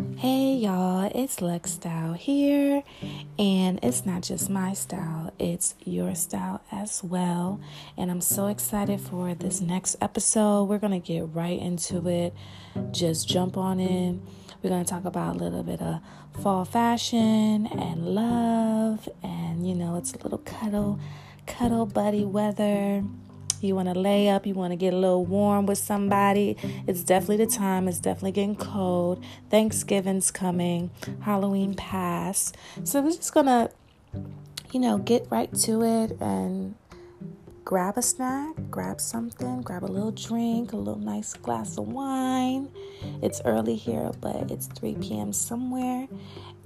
Hey y'all, it's Lex Style here, and it's not just my style, it's your style as well. And I'm so excited for this next episode. We're gonna get right into it, just jump on in. We're gonna talk about a little bit of fall fashion and love, and you know, it's a little cuddle, cuddle buddy weather you want to lay up, you want to get a little warm with somebody, it's definitely the time. It's definitely getting cold. Thanksgiving's coming, Halloween passed. So we're just going to, you know, get right to it and grab a snack, grab something, grab a little drink, a little nice glass of wine. It's early here, but it's 3 p.m. somewhere,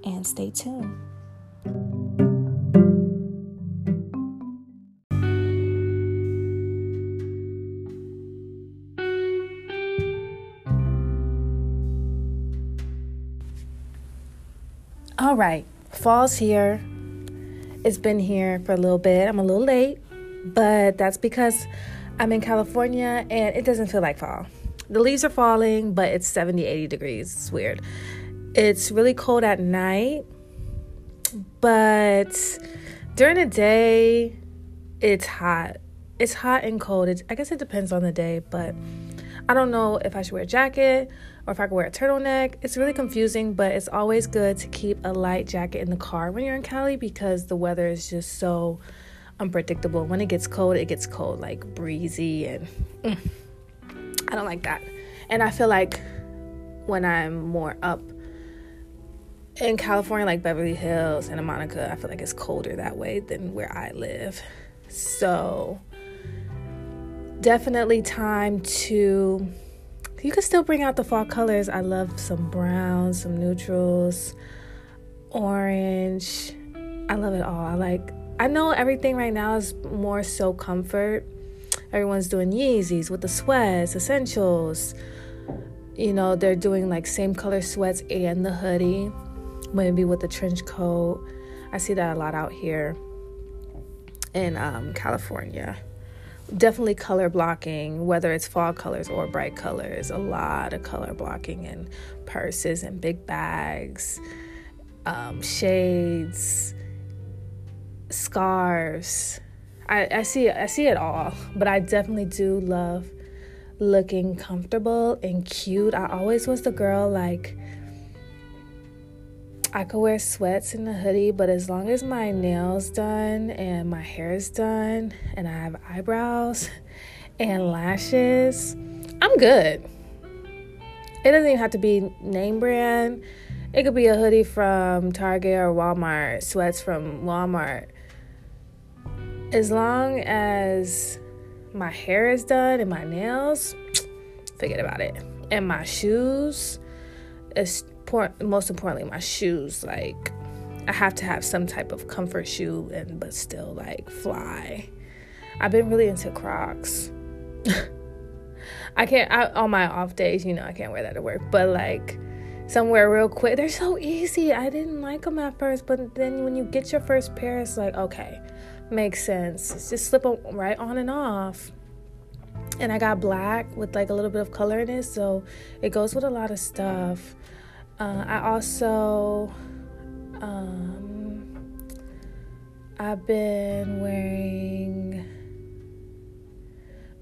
and stay tuned. All right, fall's here. It's been here for a little bit. I'm a little late, but that's because I'm in California and it doesn't feel like fall. The leaves are falling, but it's 70, 80 degrees. It's weird. It's really cold at night, but during the day, it's hot. It's hot and cold. It's, I guess it depends on the day, but I don't know if I should wear a jacket or if I can wear a turtleneck. It's really confusing, but it's always good to keep a light jacket in the car when you're in Cali because the weather is just so unpredictable. When it gets cold, it gets cold, like breezy, and mm, I don't like that. And I feel like when I'm more up in California, like Beverly Hills, Santa Monica, I feel like it's colder that way than where I live. So, definitely time to you can still bring out the fall colors. I love some browns, some neutrals, orange. I love it all. I like I know everything right now is more so comfort. Everyone's doing Yeezys with the sweats, essentials. You know, they're doing like same color sweats and the hoodie, maybe with the trench coat. I see that a lot out here in um, California definitely color blocking, whether it's fall colors or bright colors, a lot of color blocking in purses and big bags, um, shades, scarves. I, I see I see it all, but I definitely do love looking comfortable and cute. I always was the girl like I could wear sweats and a hoodie, but as long as my nails done and my hair is done and I have eyebrows and lashes, I'm good. It doesn't even have to be name brand. It could be a hoodie from Target or Walmart, sweats from Walmart. As long as my hair is done and my nails, forget about it. And my shoes, most importantly my shoes. Like i have to have some type of comfort shoe and but still like fly. I've been really into crocs. I can't I, on my off days you know i can't wear that to work but like somewhere real quick they're so easy. I didn't like them at first but then when you get your first pair it's like okay makes sense. Just slip them right on and off. And I got black with like a little bit of color in it, so it goes with a lot of stuff. Uh, I also um, I've been wearing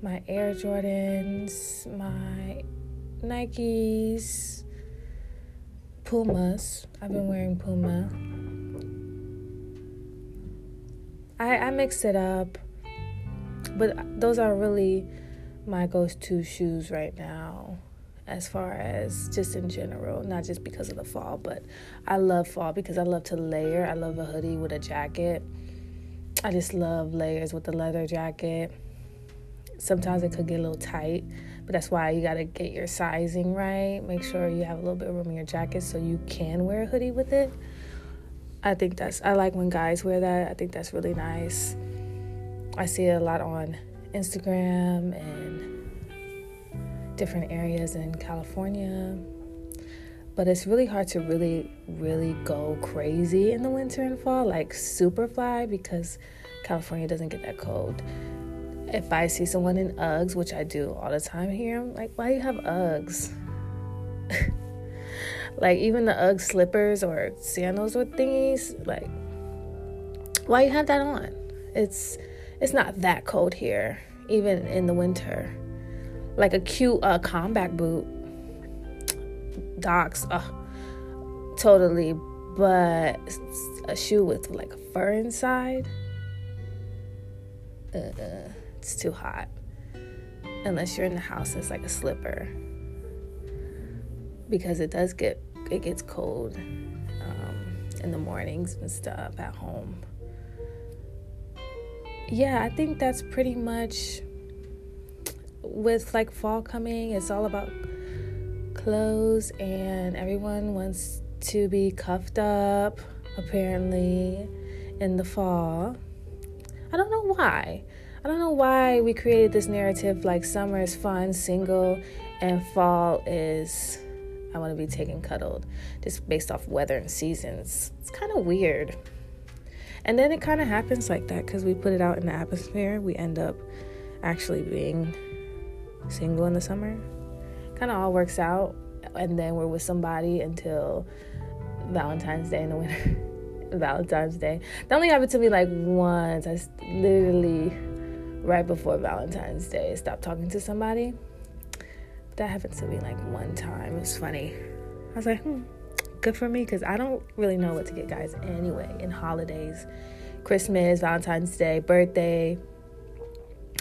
my Air Jordans, my Nikes, Pumas. I've been wearing Puma. I, I mix it up, but those are really my go to shoes right now as far as just in general, not just because of the fall, but I love fall because I love to layer. I love a hoodie with a jacket. I just love layers with the leather jacket. Sometimes it could get a little tight, but that's why you got to get your sizing right. Make sure you have a little bit of room in your jacket so you can wear a hoodie with it. I think that's I like when guys wear that. I think that's really nice. I see it a lot on Instagram and different areas in California. But it's really hard to really, really go crazy in the winter and fall, like super fly, because California doesn't get that cold. If I see someone in Uggs, which I do all the time here, I'm like, why do you have Uggs? Like even the UGG slippers or sandals or thingies, like why you have that on? It's it's not that cold here, even in the winter. Like a cute uh, combat boot, docs, uh, totally. But a shoe with like a fur inside, uh, it's too hot. Unless you're in the house, it's like a slipper because it does get it gets cold um, in the mornings and stuff at home. Yeah, I think that's pretty much with like fall coming. It's all about clothes, and everyone wants to be cuffed up apparently in the fall. I don't know why. I don't know why we created this narrative like summer is fun, single, and fall is I want to be taken cuddled just based off weather and seasons. It's kind of weird. And then it kind of happens like that because we put it out in the atmosphere. We end up actually being single in the summer. Kind of all works out. And then we're with somebody until Valentine's Day in the winter. Valentine's Day. That only happened to me like once. I literally, right before Valentine's Day, stopped talking to somebody that happened to me like one time. It was funny. I was like, hmm, good for me because I don't really know what to get guys anyway in holidays, Christmas, Valentine's Day, birthday.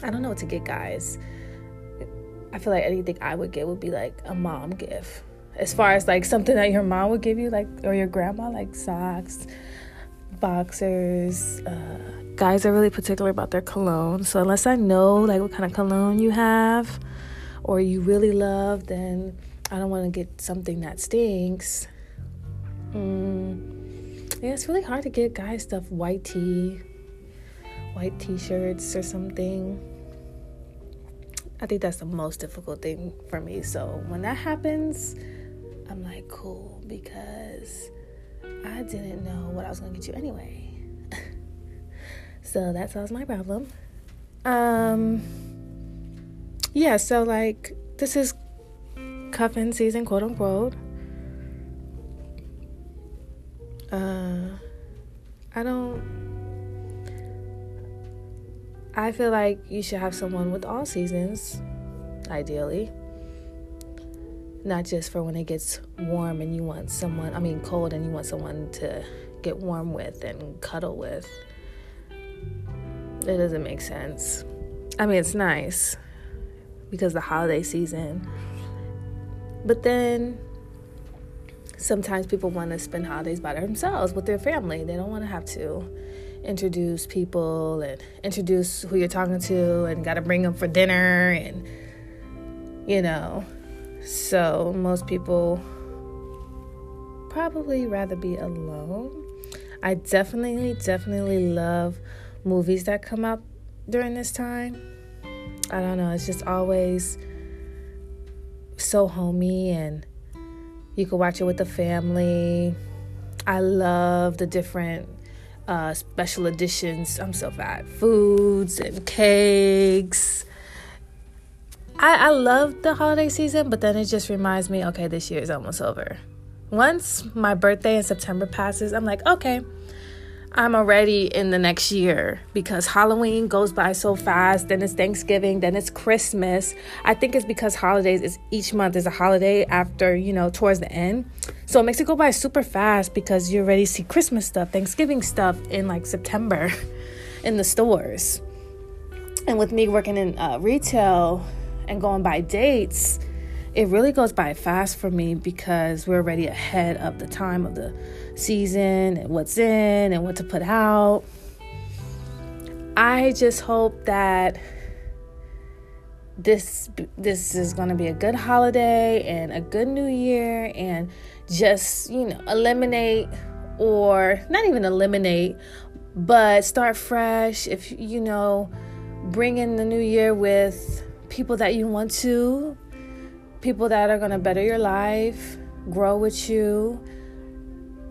I don't know what to get guys. I feel like anything I would get would be like a mom gift. As far as like something that your mom would give you, like, or your grandma, like socks, boxers. Uh, guys are really particular about their cologne. So unless I know like what kind of cologne you have, or you really love, then I don't want to get something that stinks. Mm, yeah, it's really hard to get guys stuff. White tee, white t-shirts or something. I think that's the most difficult thing for me. So when that happens, I'm like, cool, because I didn't know what I was gonna get you anyway. so that solves my problem. Um yeah, so like this is cuffing season, quote unquote. Uh, I don't. I feel like you should have someone with all seasons, ideally. Not just for when it gets warm and you want someone, I mean, cold and you want someone to get warm with and cuddle with. It doesn't make sense. I mean, it's nice because the holiday season. But then sometimes people want to spend holidays by themselves with their family. They don't want to have to introduce people and introduce who you're talking to and got to bring them for dinner and you know. So most people probably rather be alone. I definitely definitely love movies that come out during this time. I don't know, it's just always so homey and you can watch it with the family. I love the different uh, special editions. I'm so fat. Foods and cakes. I, I love the holiday season, but then it just reminds me okay, this year is almost over. Once my birthday in September passes, I'm like, okay, I'm already in the next year because Halloween goes by so fast. Then it's Thanksgiving, then it's Christmas. I think it's because holidays is each month is a holiday after, you know, towards the end. So it makes it go by super fast because you already see Christmas stuff, Thanksgiving stuff in like September in the stores. And with me working in uh, retail and going by dates, it really goes by fast for me because we're already ahead of the time of the season and what's in and what to put out. I just hope that this this is going to be a good holiday and a good new year and just, you know, eliminate or not even eliminate, but start fresh if you know, bring in the new year with people that you want to, people that are going to better your life, grow with you,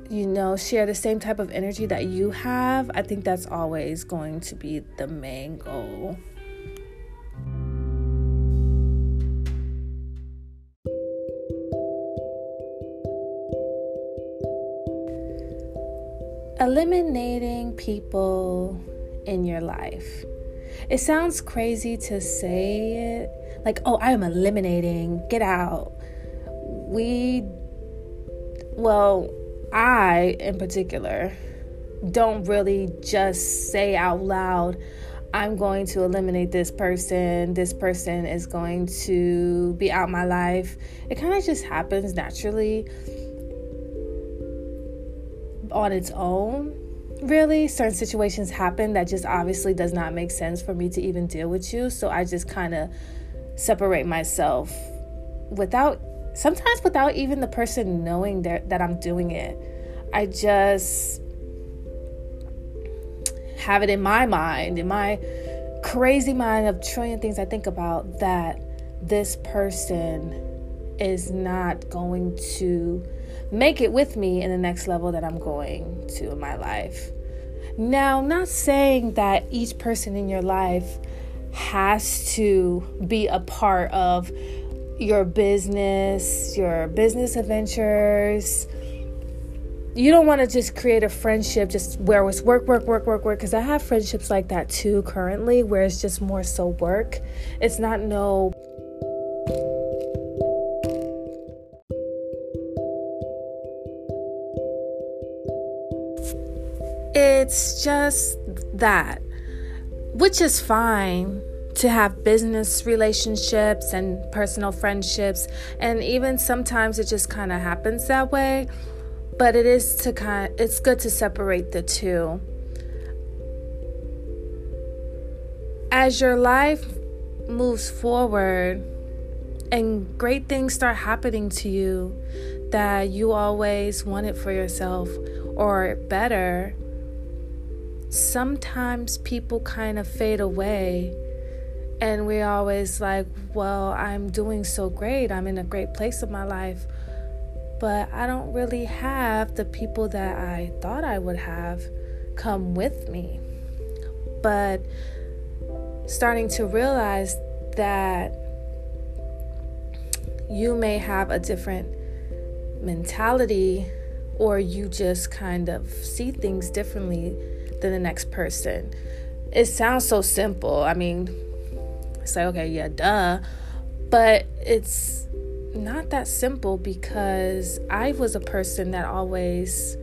you know, share the same type of energy that you have. I think that's always going to be the main goal. Eliminating people in your life. It sounds crazy to say it like, oh, I'm eliminating, get out. We, well, I in particular, don't really just say out loud, I'm going to eliminate this person. This person is going to be out my life. It kind of just happens naturally on its own. Really, certain situations happen that just obviously does not make sense for me to even deal with you. So I just kind of separate myself without, sometimes without even the person knowing that, that I'm doing it. I just have it in my mind, in my crazy mind of trillion things I think about, that this person is not going to make it with me in the next level that I'm going to in my life. Now, not saying that each person in your life has to be a part of your business, your business adventures. You don't want to just create a friendship just where it's work, work, work, work, work. Because I have friendships like that too currently, where it's just more so work. It's not no It's just that, which is fine to have business relationships and personal friendships, and even sometimes it just kind of happens that way. But it is to kind of, it's good to separate the two. As your life moves forward and great things start happening to you that you always wanted for yourself or better, sometimes people kind of fade away and we're always like, well, I'm doing so great. I'm in a great place in my life. But I don't really have the people that I thought I would have come with me. But starting to realize that you may have a different mentality or you just kind of see things differently than the next person. It sounds so simple. I mean, it's like, okay, yeah, duh. But it's not that simple because I was a person that always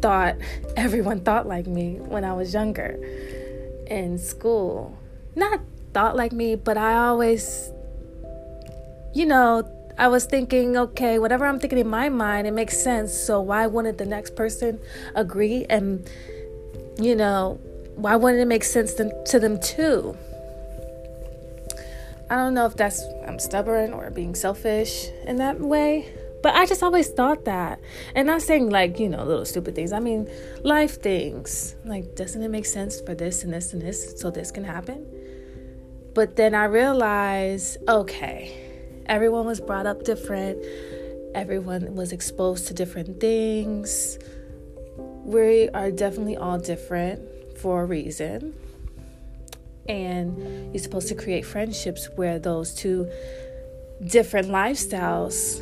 thought everyone thought like me when I was younger in school. Not thought like me, but I always, you know, I was thinking, okay, whatever I'm thinking in my mind, it makes sense. So why wouldn't the next person agree and you know, why wouldn't it make sense to, them too? I don't know if that's I'm stubborn or being selfish in that way, but I just always thought that. And not saying like, you know, little stupid things. I mean, life things. Like, doesn't it make sense for this and this and this so this can happen? But then I realized, okay, everyone was brought up different. Everyone was exposed to different things we are definitely all different for a reason. And you're supposed to create friendships where those two different lifestyles,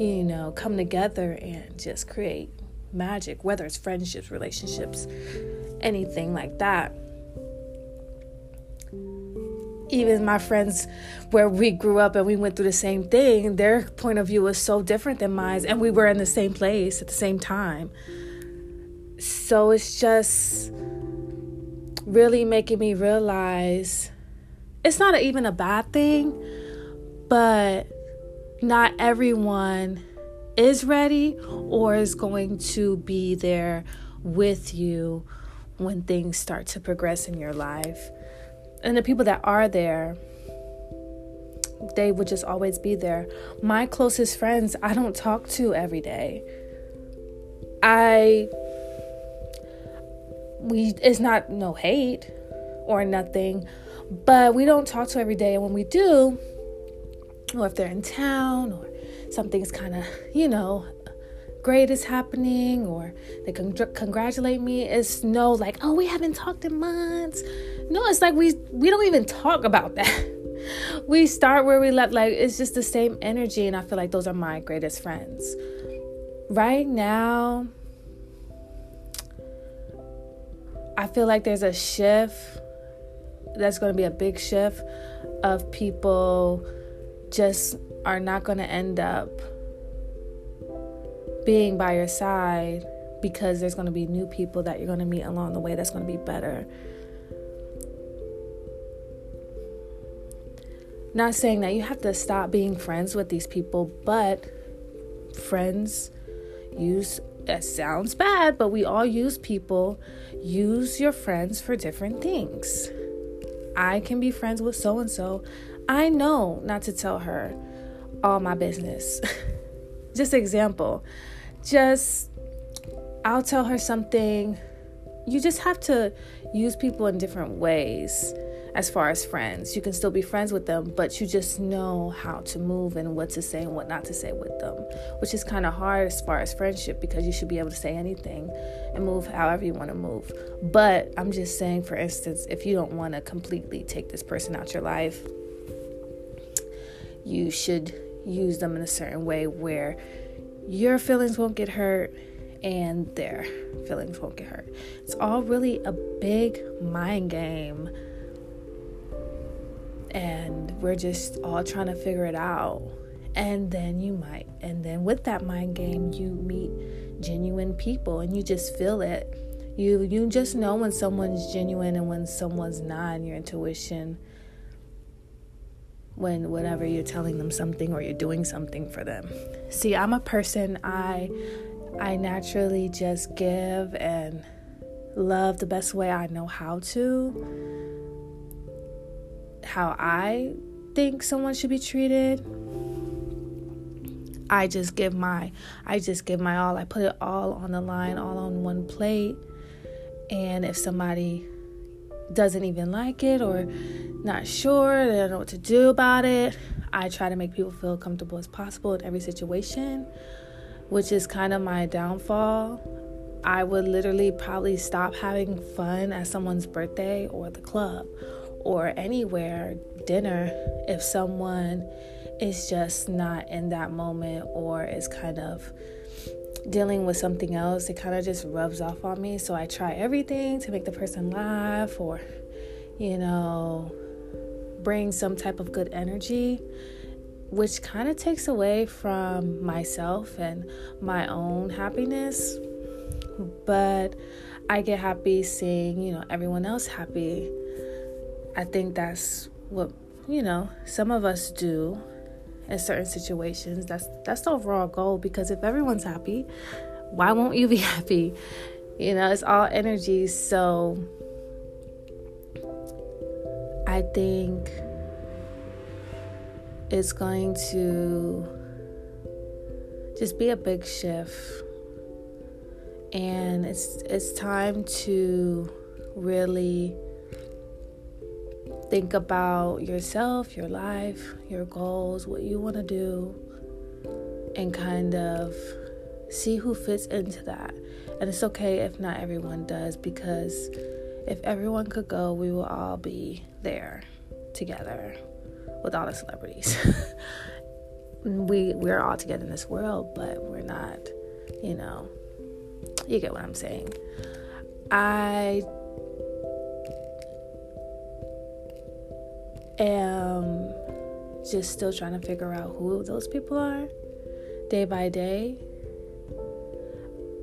you know, come together and just create magic, whether it's friendships, relationships, anything like that. Even my friends, where we grew up and we went through the same thing, their point of view was so different than mine, and we were in the same place at the same time. So it's just really making me realize it's not even a bad thing, but not everyone is ready or is going to be there with you when things start to progress in your life. And the people that are there, they would just always be there. My closest friends, I don't talk to every day. I we it's not no hate or nothing, but we don't talk to every day. And when we do, or if they're in town or something's kind of, you know, great is happening or they con- congratulate me, it's no like, oh, we haven't talked in months. No, it's like we we don't even talk about that. we start where we left. Like it's just the same energy, and I feel like those are my greatest friends. Right now, I feel like there's a shift that's going to be a big shift of people just are not going to end up being by your side because there's going to be new people that you're going to meet along the way that's going to be better. Not saying that you have to stop being friends with these people, but friends use it sounds bad, but we all use people. Use your friends for different things. I can be friends with so and so. I know not to tell her all my business. Just example. Just I'll tell her something. You just have to use people in different ways as far as friends. You can still be friends with them, but you just know how to move and what to say and what not to say with them, which is kind of hard as far as friendship because you should be able to say anything and move however you want to move. But I'm just saying, for instance, if you don't want to completely take this person out your life, you should use them in a certain way where your feelings won't get hurt and their feelings won't get hurt. It's all really a big mind game. And we're just all trying to figure it out. And then you might, and then with that mind game, you meet genuine people and you just feel it. You you just know when someone's genuine and when someone's not, and your intuition when whenever you're telling them something or you're doing something for them. See, I'm a person I I naturally just give and love the best way I know how to. How I think someone should be treated. I just give my I just give my all. I put it all on the line, all on one plate. And if somebody doesn't even like it or not sure, they don't know what to do about it. I try to make people feel comfortable as possible in every situation, which is kind of my downfall. I would literally probably stop having fun at someone's birthday or the club or anywhere, dinner, if someone is just not in that moment or is kind of dealing with something else, it kind of just rubs off on me. So I try everything to make the person laugh or, you know, bring some type of good energy, which kind of takes away from myself and my own happiness. But I get happy seeing, you know, everyone else happy. I think that's what, you know, some of us do in certain situations. That's that's the overall goal because if everyone's happy, why won't you be happy? You know, it's all energy. So I think it's going to just be a big shift. And it's it's time to really Think about yourself, your life, your goals, what you want to do, and kind of see who fits into that. And it's okay if not everyone does, because if everyone could go, we will all be there together with all the celebrities. we we're all together in this world, but we're not, you know. You get what I'm saying. I am just still trying to figure out who those people are day by day.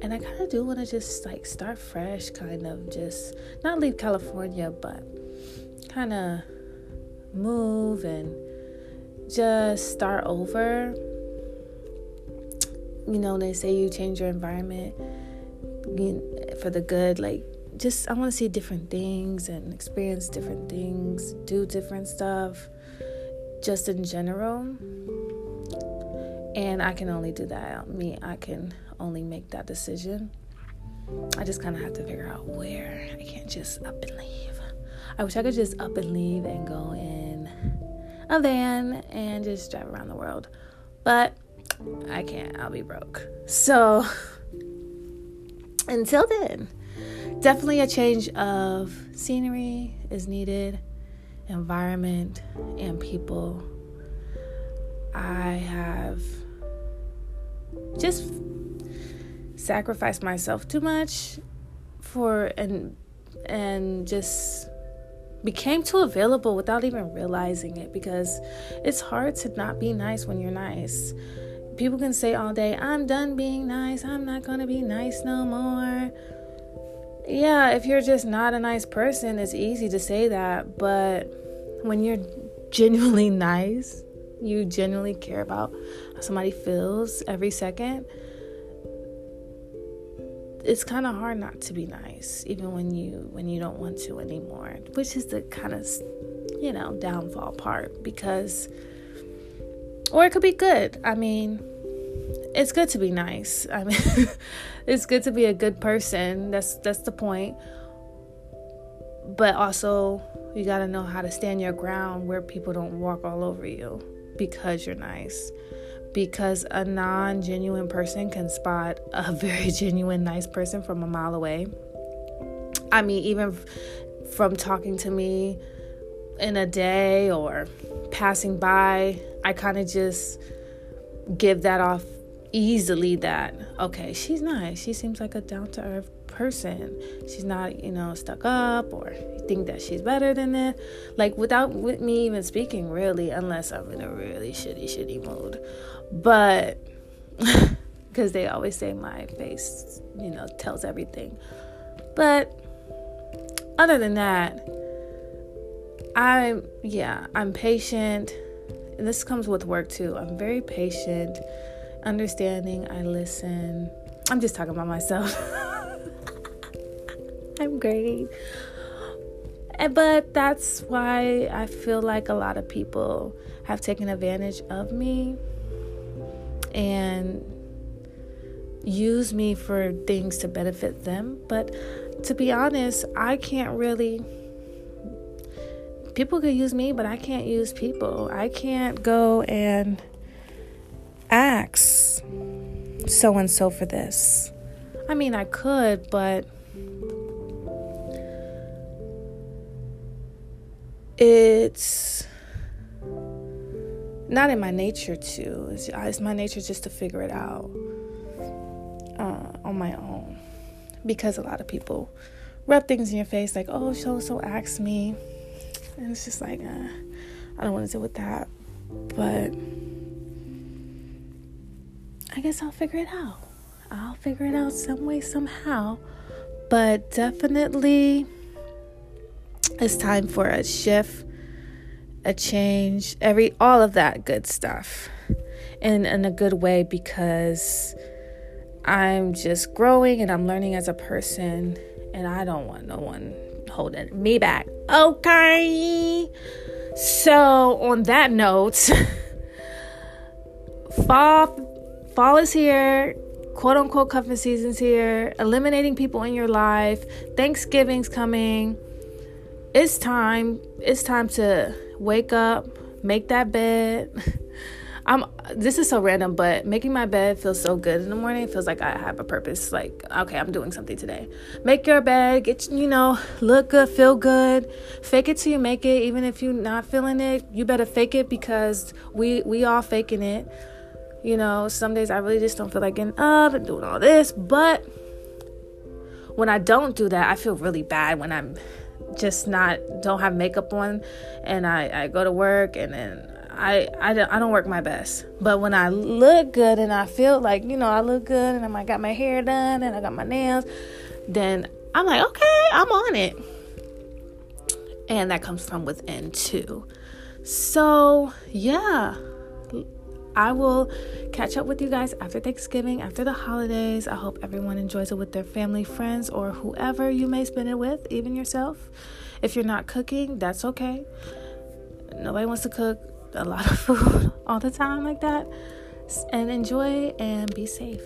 And I kind of do want to just like start fresh, kind of just not leave California, but kind of move and just start over. You know, they say you change your environment for the good, like just I want to see different things and experience different things, do different stuff just in general. And I can only do that. Me, I can only make that decision. I just kind of have to figure out where. I can't just up and leave. I wish I could just up and leave and go in a van and just drive around the world. But I can't. I'll be broke. So until then, definitely a change of scenery is needed, environment, and people. I have just sacrificed myself too much for and and just became too available without even realizing it because it's hard to not be nice when you're nice. People can say all day, I'm done being nice, I'm not gonna be nice no more. Yeah, if you're just not a nice person, it's easy to say that, but when you're genuinely nice, you genuinely care about how somebody feels every second it's kind of hard not to be nice even when you when you don't want to anymore which is the kind of you know downfall part because or it could be good i mean it's good to be nice. I mean it's good to be a good person. That's that's the point. But also you got to know how to stand your ground where people don't walk all over you because you're nice. Because a non genuine person can spot a very genuine, nice person from a mile away. I mean, even from talking to me in a day or passing by, I kind of just give that off easily that, okay, she's nice. She seems like a down to earth person. She's not, you know, stuck up or think that she's better than it. Like without with me even speaking really, unless I'm in a really shitty, shitty mood. But because they always say my face, you know, tells everything. But other than that, I'm yeah, I'm patient. And this comes with work too. I'm very patient, understanding, I listen. I'm just talking about myself. I'm great. Eh, but that's why I feel like a lot of people have taken advantage of me and use me for things to benefit them. But to be honest, I can't really. People could use me, but I can't use people. I can't go and ask so and so for this. I mean, I could, but it's not in my nature to. It's, it's my nature just to figure it out uh, on my own. Because a lot of people rub things in your face like, oh, so so ask me. And it's just like, uh, I don't want to deal with that. But I guess I'll figure it out. I'll figure it out some way, somehow. But definitely, it's time for a shift a change, every all of that good stuff. In in a good way because I'm just growing and I'm learning as a person and I don't want no one holding me back. Okay. So, on that note, fall fall is here. Quote unquote cuffing season's here. Eliminating people in your life. Thanksgiving's coming. It's time. It's time to wake up, make that bed. I'm this is so random, but making my bed feels so good in the morning. It feels like I have a purpose. Like, okay, I'm doing something today. Make your bed, get you know, look good, feel good. Fake it till you make it. Even if you're not feeling it, you better fake it because we we all faking it. You know, some days I really just don't feel like getting up and doing all this, but when I don't do that, I feel really bad when I'm just not don't have makeup on and I, I go to work and then I, I, don't, I don't work my best. But when I look good and I feel like, you know, I look good and I got my hair done and I got my nails, then I'm like, okay, I'm on it. And that comes from within too. So, yeah, I will catch up with you guys after Thanksgiving, after the holidays. I hope everyone enjoys it with their family, friends, or whoever you may spend it with, even yourself. If you're not cooking, that's okay. Nobody wants to cook a lot of food all the time like that. And enjoy and be safe.